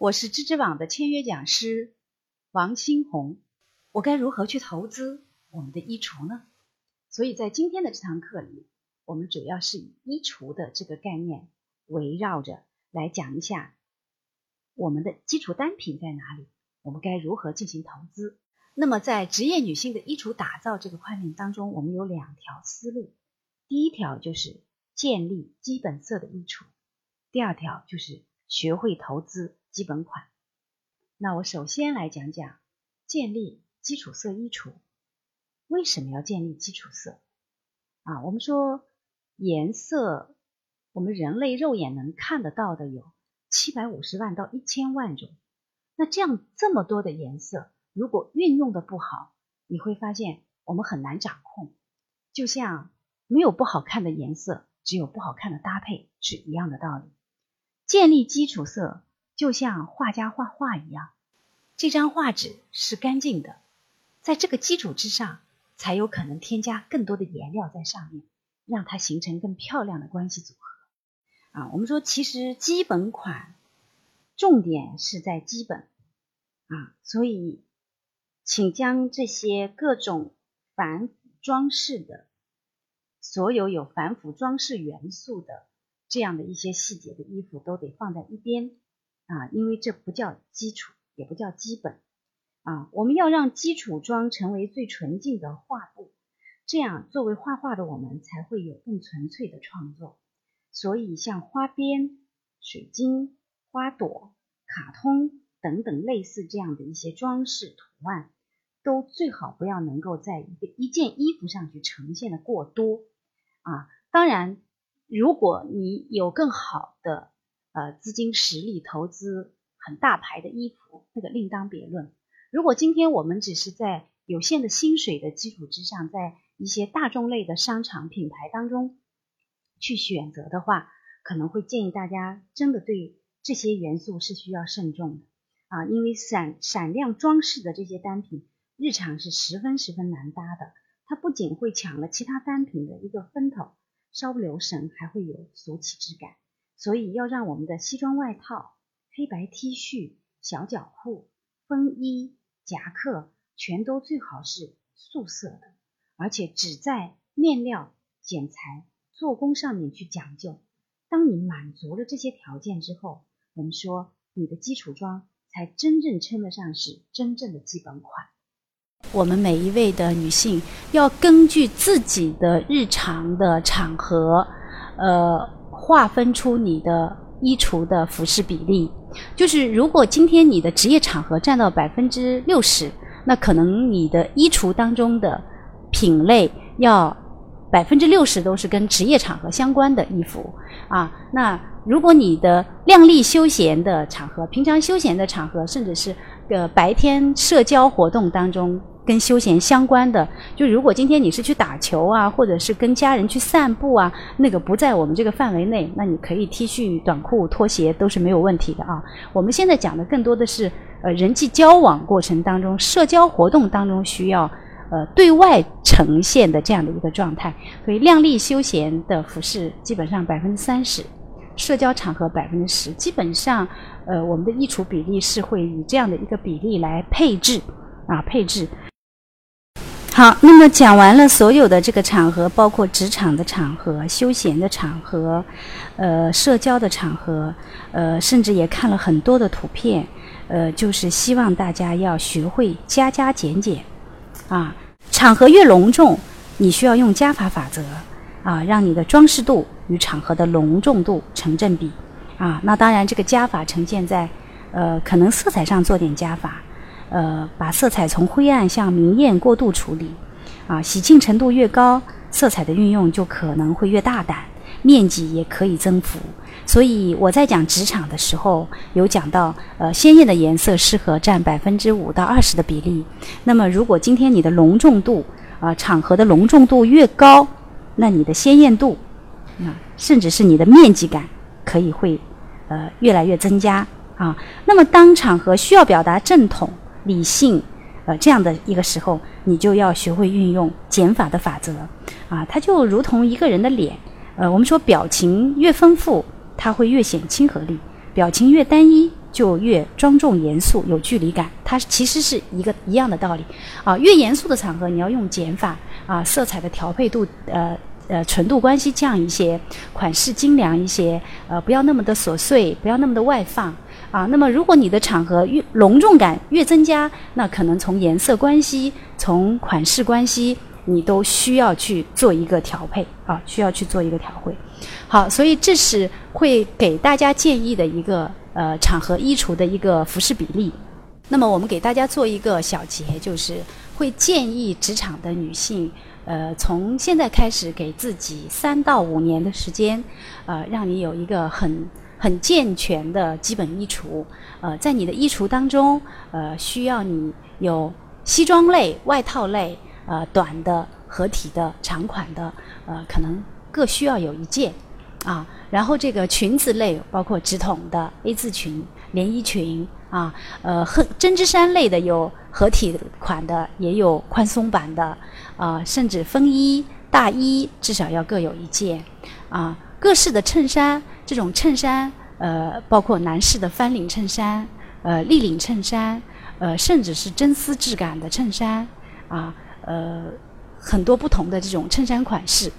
我是知知网的签约讲师王新红。我该如何去投资我们的衣橱呢？所以在今天的这堂课里，我们主要是以衣橱的这个概念围绕着来讲一下我们的基础单品在哪里，我们该如何进行投资。那么在职业女性的衣橱打造这个块面当中，我们有两条思路，第一条就是建立基本色的衣橱。第二条就是学会投资基本款。那我首先来讲讲建立基础色衣橱。为什么要建立基础色？啊，我们说颜色，我们人类肉眼能看得到的有七百五十万到一千万种。那这样这么多的颜色，如果运用的不好，你会发现我们很难掌控。就像没有不好看的颜色，只有不好看的搭配是一样的道理。建立基础色就像画家画画一样，这张画纸是干净的，在这个基础之上，才有可能添加更多的颜料在上面，让它形成更漂亮的关系组合。啊，我们说其实基本款重点是在基本啊，所以请将这些各种繁装饰的，所有有繁复装饰元素的。这样的一些细节的衣服都得放在一边啊，因为这不叫基础，也不叫基本啊。我们要让基础装成为最纯净的画布，这样作为画画的我们才会有更纯粹的创作。所以，像花边、水晶、花朵、卡通等等类似这样的一些装饰图案，都最好不要能够在一个一件衣服上去呈现的过多啊。当然。如果你有更好的呃资金实力，投资很大牌的衣服，那个另当别论。如果今天我们只是在有限的薪水的基础之上，在一些大众类的商场品牌当中去选择的话，可能会建议大家真的对这些元素是需要慎重的啊，因为闪闪亮装饰的这些单品，日常是十分十分难搭的。它不仅会抢了其他单品的一个风头。稍不留神还会有俗气之感，所以要让我们的西装外套、黑白 T 恤、小脚裤、风衣、夹克全都最好是素色的，而且只在面料、剪裁、做工上面去讲究。当你满足了这些条件之后，我们说你的基础装才真正称得上是真正的基本款。我们每一位的女性要根据自己的日常的场合，呃，划分出你的衣橱的服饰比例。就是如果今天你的职业场合占到百分之六十，那可能你的衣橱当中的品类要百分之六十都是跟职业场合相关的衣服啊。那如果你的靓丽休闲的场合，平常休闲的场合，甚至是个白天社交活动当中。跟休闲相关的，就如果今天你是去打球啊，或者是跟家人去散步啊，那个不在我们这个范围内，那你可以 T 恤、短裤、拖鞋都是没有问题的啊。我们现在讲的更多的是，呃，人际交往过程当中、社交活动当中需要呃对外呈现的这样的一个状态。所以，靓丽休闲的服饰基本上百分之三十，社交场合百分之十，基本上呃我们的衣橱比例是会以这样的一个比例来配置啊配置。好，那么讲完了所有的这个场合，包括职场的场合、休闲的场合、呃社交的场合，呃，甚至也看了很多的图片，呃，就是希望大家要学会加加减减，啊，场合越隆重，你需要用加法法则，啊，让你的装饰度与场合的隆重度成正比，啊，那当然这个加法呈现在，呃，可能色彩上做点加法。呃，把色彩从灰暗向明艳过渡处理，啊，喜庆程度越高，色彩的运用就可能会越大胆。面积也可以增幅。所以我在讲职场的时候，有讲到，呃，鲜艳的颜色适合占百分之五到二十的比例。那么，如果今天你的隆重度，啊，场合的隆重度越高，那你的鲜艳度，啊，甚至是你的面积感，可以会，呃，越来越增加啊。那么，当场合需要表达正统、理性，呃，这样的一个时候，你就要学会运用减法的法则，啊，它就如同一个人的脸，呃，我们说表情越丰富。它会越显亲和力，表情越单一就越庄重严肃有距离感。它其实是一个一样的道理啊。越严肃的场合，你要用减法啊，色彩的调配度呃呃纯度关系降一些，款式精良一些，呃不要那么的琐碎，不要那么的外放啊。那么如果你的场合越隆重感越增加，那可能从颜色关系，从款式关系。你都需要去做一个调配啊，需要去做一个调配。好，所以这是会给大家建议的一个呃场合衣橱的一个服饰比例。那么我们给大家做一个小结，就是会建议职场的女性，呃，从现在开始给自己三到五年的时间，呃，让你有一个很很健全的基本衣橱。呃，在你的衣橱当中，呃，需要你有西装类、外套类。呃，短的、合体的、长款的，呃，可能各需要有一件，啊，然后这个裙子类包括直筒的 A 字裙、连衣裙，啊，呃，和针织衫类的有合体款的，也有宽松版的，啊，甚至风衣、大衣至少要各有一件，啊，各式的衬衫，这种衬衫，呃，包括男士的翻领衬衫，呃，立领衬衫，呃，甚至是真丝质感的衬衫，啊。呃，很多不同的这种衬衫款式，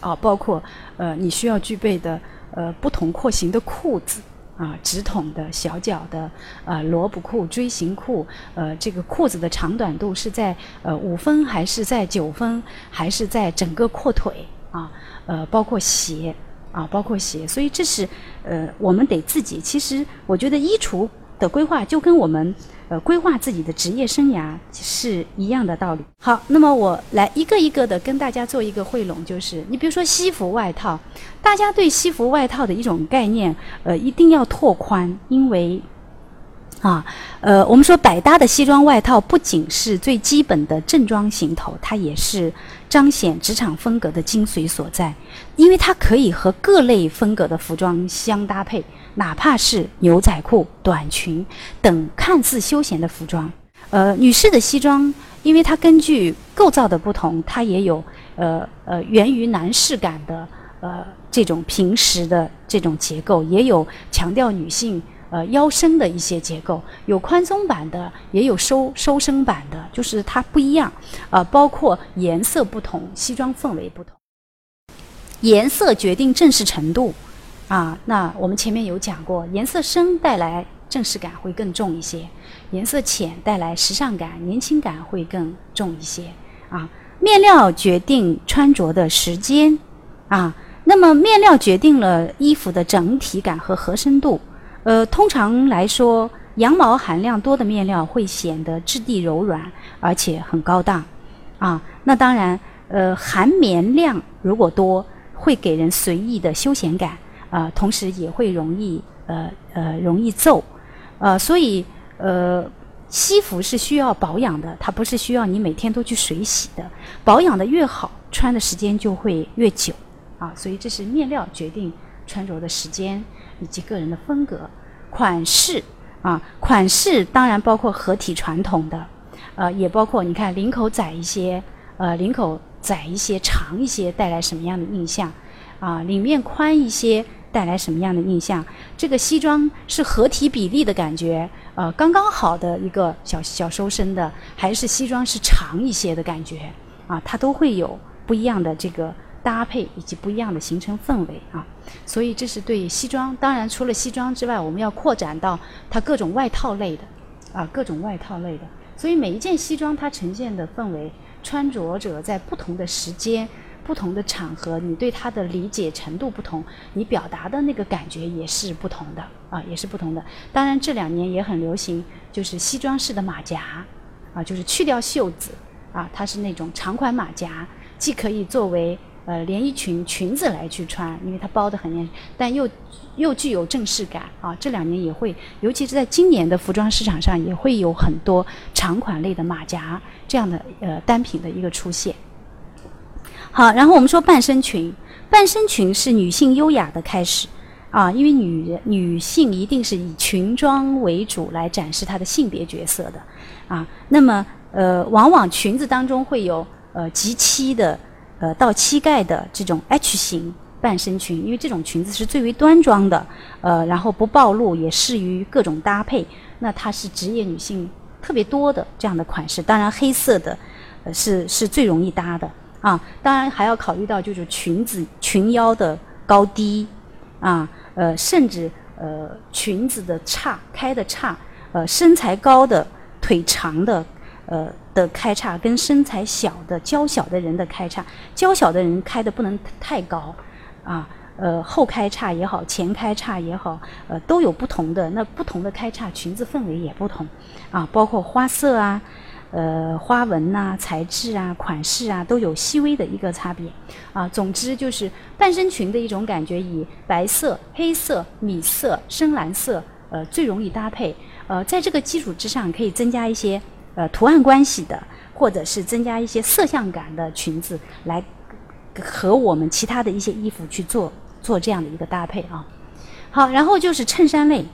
啊，包括呃你需要具备的呃不同廓形的裤子啊，直筒的小脚的啊萝卜裤、锥形裤，呃这个裤子的长短度是在呃五分还是在九分，还是在整个阔腿啊？呃，包括鞋啊，包括鞋，所以这是呃我们得自己。其实我觉得衣橱的规划就跟我们。呃，规划自己的职业生涯是一样的道理。好，那么我来一个一个的跟大家做一个汇拢，就是你比如说西服外套，大家对西服外套的一种概念，呃，一定要拓宽，因为。啊，呃，我们说百搭的西装外套不仅是最基本的正装行头，它也是彰显职场风格的精髓所在，因为它可以和各类风格的服装相搭配，哪怕是牛仔裤、短裙等看似休闲的服装。呃，女士的西装，因为它根据构造的不同，它也有呃呃源于男士感的呃这种平时的这种结构，也有强调女性。呃，腰身的一些结构有宽松版的，也有收收身版的，就是它不一样。呃，包括颜色不同，西装氛围不同。颜色决定正式程度，啊，那我们前面有讲过，颜色深带来正式感会更重一些，颜色浅带来时尚感、年轻感会更重一些。啊，面料决定穿着的时间，啊，那么面料决定了衣服的整体感和合身度。呃，通常来说，羊毛含量多的面料会显得质地柔软，而且很高档，啊，那当然，呃，含棉量如果多，会给人随意的休闲感，啊，同时也会容易，呃呃，容易皱，呃，所以，呃，西服是需要保养的，它不是需要你每天都去水洗的，保养的越好，穿的时间就会越久，啊，所以这是面料决定穿着的时间。以及个人的风格、款式啊，款式当然包括合体传统的，呃，也包括你看领口窄一些，呃，领口窄一些、长一些带来什么样的印象？啊，领面宽一些带来什么样的印象？这个西装是合体比例的感觉，呃，刚刚好的一个小小收身的，还是西装是长一些的感觉？啊，它都会有不一样的这个。搭配以及不一样的形成氛围啊，所以这是对西装。当然，除了西装之外，我们要扩展到它各种外套类的啊，各种外套类的。所以每一件西装它呈现的氛围，穿着者在不同的时间、不同的场合，你对它的理解程度不同，你表达的那个感觉也是不同的啊，也是不同的。当然，这两年也很流行，就是西装式的马甲啊，就是去掉袖子啊，它是那种长款马甲，既可以作为呃连衣裙裙子来去穿，因为它包得很严，但又又具有正式感啊。这两年也会，尤其是在今年的服装市场上，也会有很多长款类的马甲这样的呃单品的一个出现。好，然后我们说半身裙，半身裙是女性优雅的开始。啊，因为女人女性一定是以裙装为主来展示她的性别角色的，啊，那么呃，往往裙子当中会有呃及膝的，呃到膝盖的这种 H 型半身裙，因为这种裙子是最为端庄的，呃，然后不暴露，也适于各种搭配。那它是职业女性特别多的这样的款式，当然黑色的，呃是是最容易搭的啊。当然还要考虑到就是裙子裙腰的高低啊。呃，甚至呃，裙子的叉开的叉，呃，身材高的腿长的，呃的开叉，跟身材小的娇小的人的开叉，娇小的人开的不能太高，啊，呃，后开叉也好，前开叉也好，呃，都有不同的。那不同的开叉，裙子氛围也不同，啊，包括花色啊。呃，花纹呐、材质啊、款式啊，都有细微的一个差别啊。总之就是半身裙的一种感觉，以白色、黑色、米色、深蓝色，呃，最容易搭配。呃，在这个基础之上，可以增加一些呃图案关系的，或者是增加一些色相感的裙子，来和我们其他的一些衣服去做做这样的一个搭配啊。好，然后就是衬衫类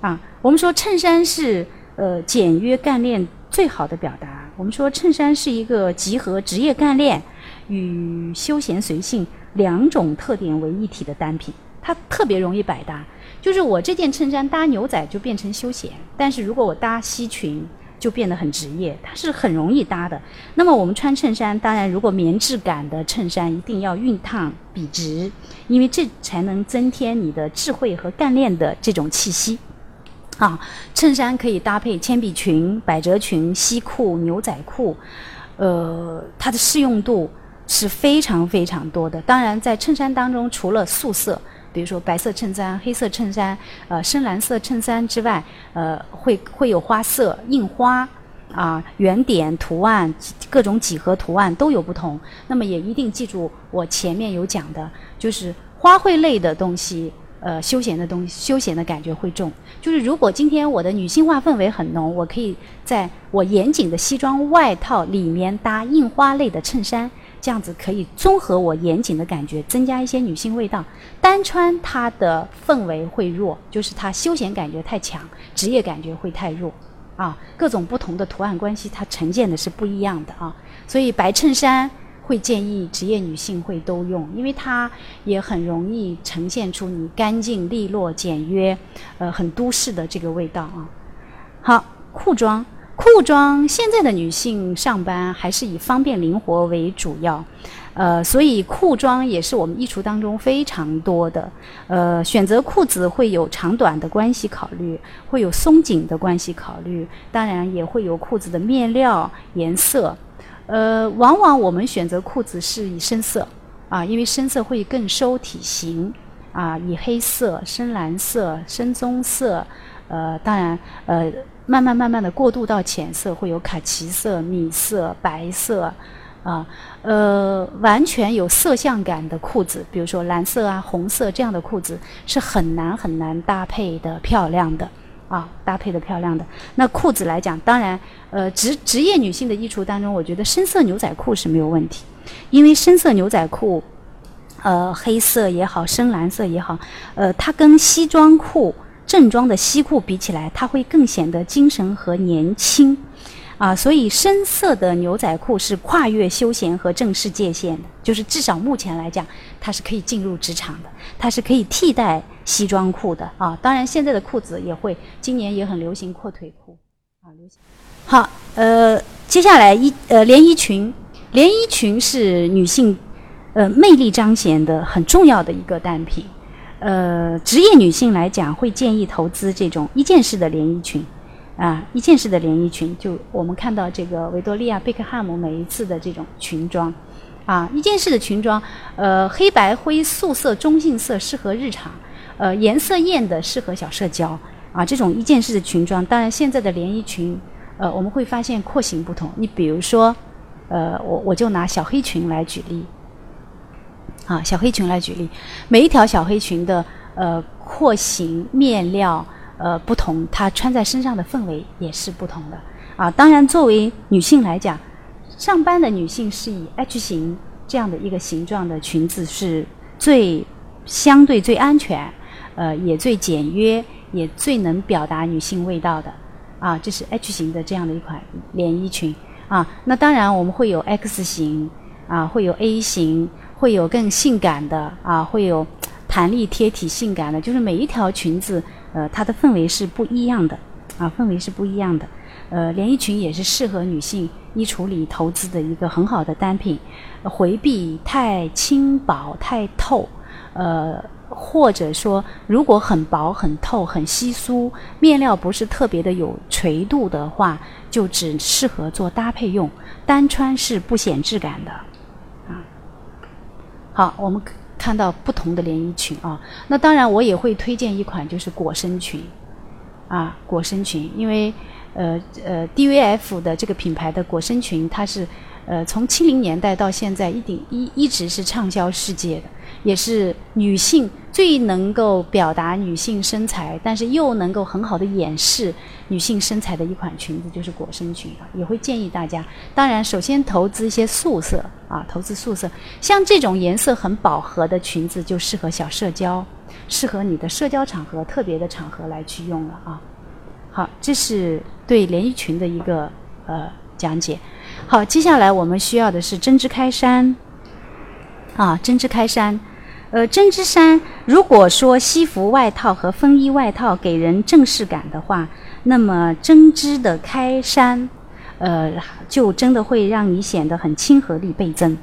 啊。我们说衬衫是呃简约干练。最好的表达，我们说衬衫是一个集合职业干练与休闲随性两种特点为一体的单品，它特别容易百搭。就是我这件衬衫搭牛仔就变成休闲，但是如果我搭西裙就变得很职业，它是很容易搭的。那么我们穿衬衫，当然如果棉质感的衬衫一定要熨烫笔直，因为这才能增添你的智慧和干练的这种气息。啊，衬衫可以搭配铅笔裙、百褶裙、西裤、牛仔裤，呃，它的适用度是非常非常多的。当然，在衬衫当中，除了素色，比如说白色衬衫、黑色衬衫、呃深蓝色衬衫之外，呃，会会有花色、印花啊、圆点图案、各种几何图案都有不同。那么也一定记住我前面有讲的，就是花卉类的东西。呃，休闲的东西，休闲的感觉会重。就是如果今天我的女性化氛围很浓，我可以在我严谨的西装外套里面搭印花类的衬衫，这样子可以综合我严谨的感觉，增加一些女性味道。单穿它的氛围会弱，就是它休闲感觉太强，职业感觉会太弱。啊，各种不同的图案关系，它呈现的是不一样的啊。所以白衬衫。会建议职业女性会都用，因为它也很容易呈现出你干净利落、简约，呃，很都市的这个味道啊。好，裤装，裤装现在的女性上班还是以方便灵活为主要，呃，所以裤装也是我们衣橱当中非常多的。呃，选择裤子会有长短的关系考虑，会有松紧的关系考虑，当然也会有裤子的面料、颜色。呃，往往我们选择裤子是以深色，啊，因为深色会更收体型，啊，以黑色、深蓝色、深棕色，呃，当然，呃，慢慢慢慢的过渡到浅色，会有卡其色、米色、白色，啊，呃，完全有色相感的裤子，比如说蓝色啊、红色这样的裤子是很难很难搭配的漂亮的。啊，搭配的漂亮的那裤子来讲，当然，呃，职职业女性的衣橱当中，我觉得深色牛仔裤是没有问题，因为深色牛仔裤，呃，黑色也好，深蓝色也好，呃，它跟西装裤正装的西裤比起来，它会更显得精神和年轻。啊，所以深色的牛仔裤是跨越休闲和正式界限的，就是至少目前来讲，它是可以进入职场的，它是可以替代西装裤的啊。当然，现在的裤子也会，今年也很流行阔腿裤啊，流行。好，呃，接下来一呃连衣裙，连衣裙是女性呃魅力彰显的很重要的一个单品，呃，职业女性来讲会建议投资这种一件式的连衣裙。啊，一件式的连衣裙，就我们看到这个维多利亚贝克汉姆每一次的这种裙装，啊，一件式的裙装，呃，黑白灰素色中性色适合日常，呃，颜色艳的适合小社交，啊，这种一件式的裙装，当然现在的连衣裙，呃，我们会发现廓形不同，你比如说，呃，我我就拿小黑裙来举例，啊，小黑裙来举例，每一条小黑裙的呃廓形、面料呃不同，它穿在身上的氛围也是不同的啊。当然，作为女性来讲，上班的女性是以 H 型这样的一个形状的裙子是最相对最安全，呃，也最简约，也最能表达女性味道的啊。这是 H 型的这样的一款连衣裙啊。那当然，我们会有 X 型啊，会有 A 型。会有更性感的啊，会有弹力贴体性感的，就是每一条裙子，呃，它的氛围是不一样的啊，氛围是不一样的。呃，连衣裙也是适合女性衣橱里投资的一个很好的单品，回避太轻薄太透，呃，或者说如果很薄很透很稀疏，面料不是特别的有垂度的话，就只适合做搭配用，单穿是不显质感的。好，我们看到不同的连衣裙啊。那当然，我也会推荐一款，就是裹身裙，啊，裹身裙，因为呃呃，DVF 的这个品牌的裹身裙，它是呃从七零年代到现在一定一一直是畅销世界的。也是女性最能够表达女性身材，但是又能够很好的掩饰女性身材的一款裙子，就是裹身裙啊。也会建议大家，当然首先投资一些素色啊，投资素色。像这种颜色很饱和的裙子，就适合小社交，适合你的社交场合、特别的场合来去用了啊。好，这是对连衣裙的一个呃讲解。好，接下来我们需要的是针织开衫啊，针织开衫。呃，针织衫，如果说西服外套和风衣外套给人正式感的话，那么针织的开衫，呃，就真的会让你显得很亲和力倍增，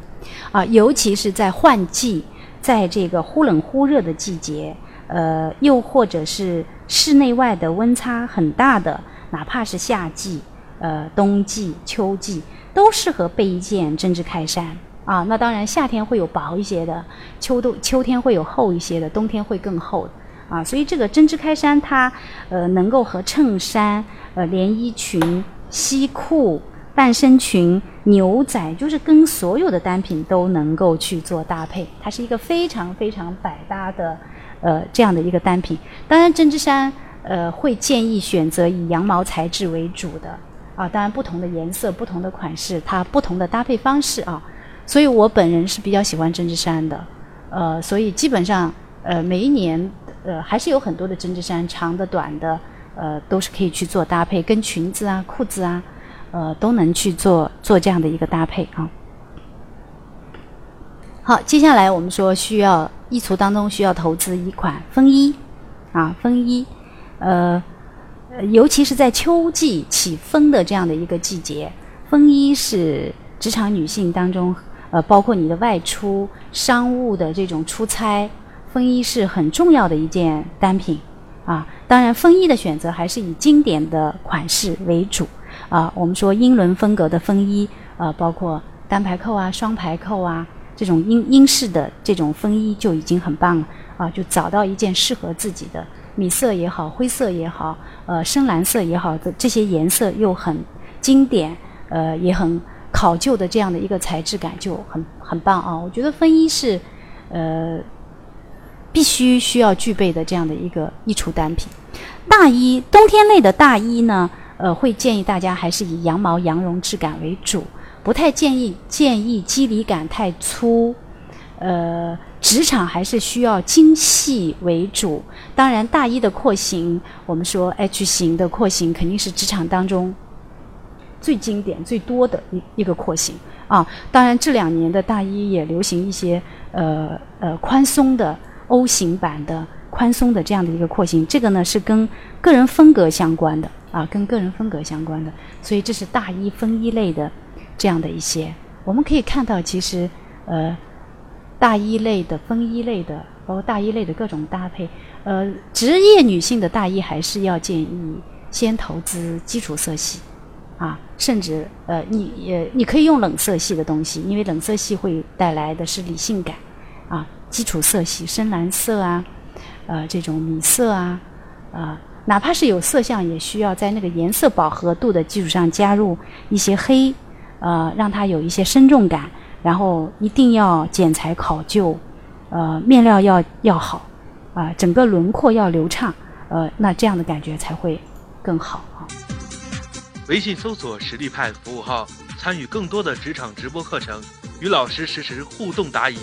啊，尤其是在换季，在这个忽冷忽热的季节，呃，又或者是室内外的温差很大的，哪怕是夏季、呃冬季、秋季，都适合备一件针织开衫。啊，那当然，夏天会有薄一些的，秋冬秋天会有厚一些的，冬天会更厚啊。所以这个针织开衫，它呃能够和衬衫、呃连衣裙、西裤、半身裙、牛仔，就是跟所有的单品都能够去做搭配。它是一个非常非常百搭的呃这样的一个单品。当然，针织衫呃会建议选择以羊毛材质为主的啊。当然，不同的颜色、不同的款式，它不同的搭配方式啊。所以我本人是比较喜欢针织衫的，呃，所以基本上，呃，每一年，呃，还是有很多的针织衫，长的、短的，呃，都是可以去做搭配，跟裙子啊、裤子啊，呃，都能去做做这样的一个搭配啊。好，接下来我们说需要衣橱当中需要投资一款风衣，啊，风衣，呃，尤其是在秋季起风的这样的一个季节，风衣是职场女性当中。呃，包括你的外出、商务的这种出差，风衣是很重要的一件单品啊。当然，风衣的选择还是以经典的款式为主啊。我们说英伦风格的风衣，呃，包括单排扣啊、双排扣啊，这种英英式的这种风衣就已经很棒了啊。就找到一件适合自己的米色也好、灰色也好、呃深蓝色也好的这些颜色又很经典，呃，也很。考究的这样的一个材质感就很很棒啊！我觉得风衣是，呃，必须需要具备的这样的一个衣橱单品。大衣，冬天类的大衣呢，呃，会建议大家还是以羊毛、羊绒质感为主，不太建议建议肌理感太粗。呃，职场还是需要精细为主。当然，大衣的廓形，我们说 H 型的廓形肯定是职场当中。最经典、最多的一一个廓形啊！当然，这两年的大衣也流行一些呃呃宽松的 O 型版的宽松的这样的一个廓形。这个呢是跟个人风格相关的啊，跟个人风格相关的。所以这是大衣、风衣类的这样的一些。我们可以看到，其实呃大衣类的、风衣类的，包括大衣类的各种搭配，呃，职业女性的大衣还是要建议先投资基础色系。啊，甚至呃，你也你可以用冷色系的东西，因为冷色系会带来的是理性感，啊，基础色系深蓝色啊，呃，这种米色啊，啊，哪怕是有色相，也需要在那个颜色饱和度的基础上加入一些黑，呃，让它有一些深重感，然后一定要剪裁考究，呃，面料要要好，啊，整个轮廓要流畅，呃，那这样的感觉才会更好啊。微信搜索“实力派”服务号，参与更多的职场直播课程，与老师实时互动答疑。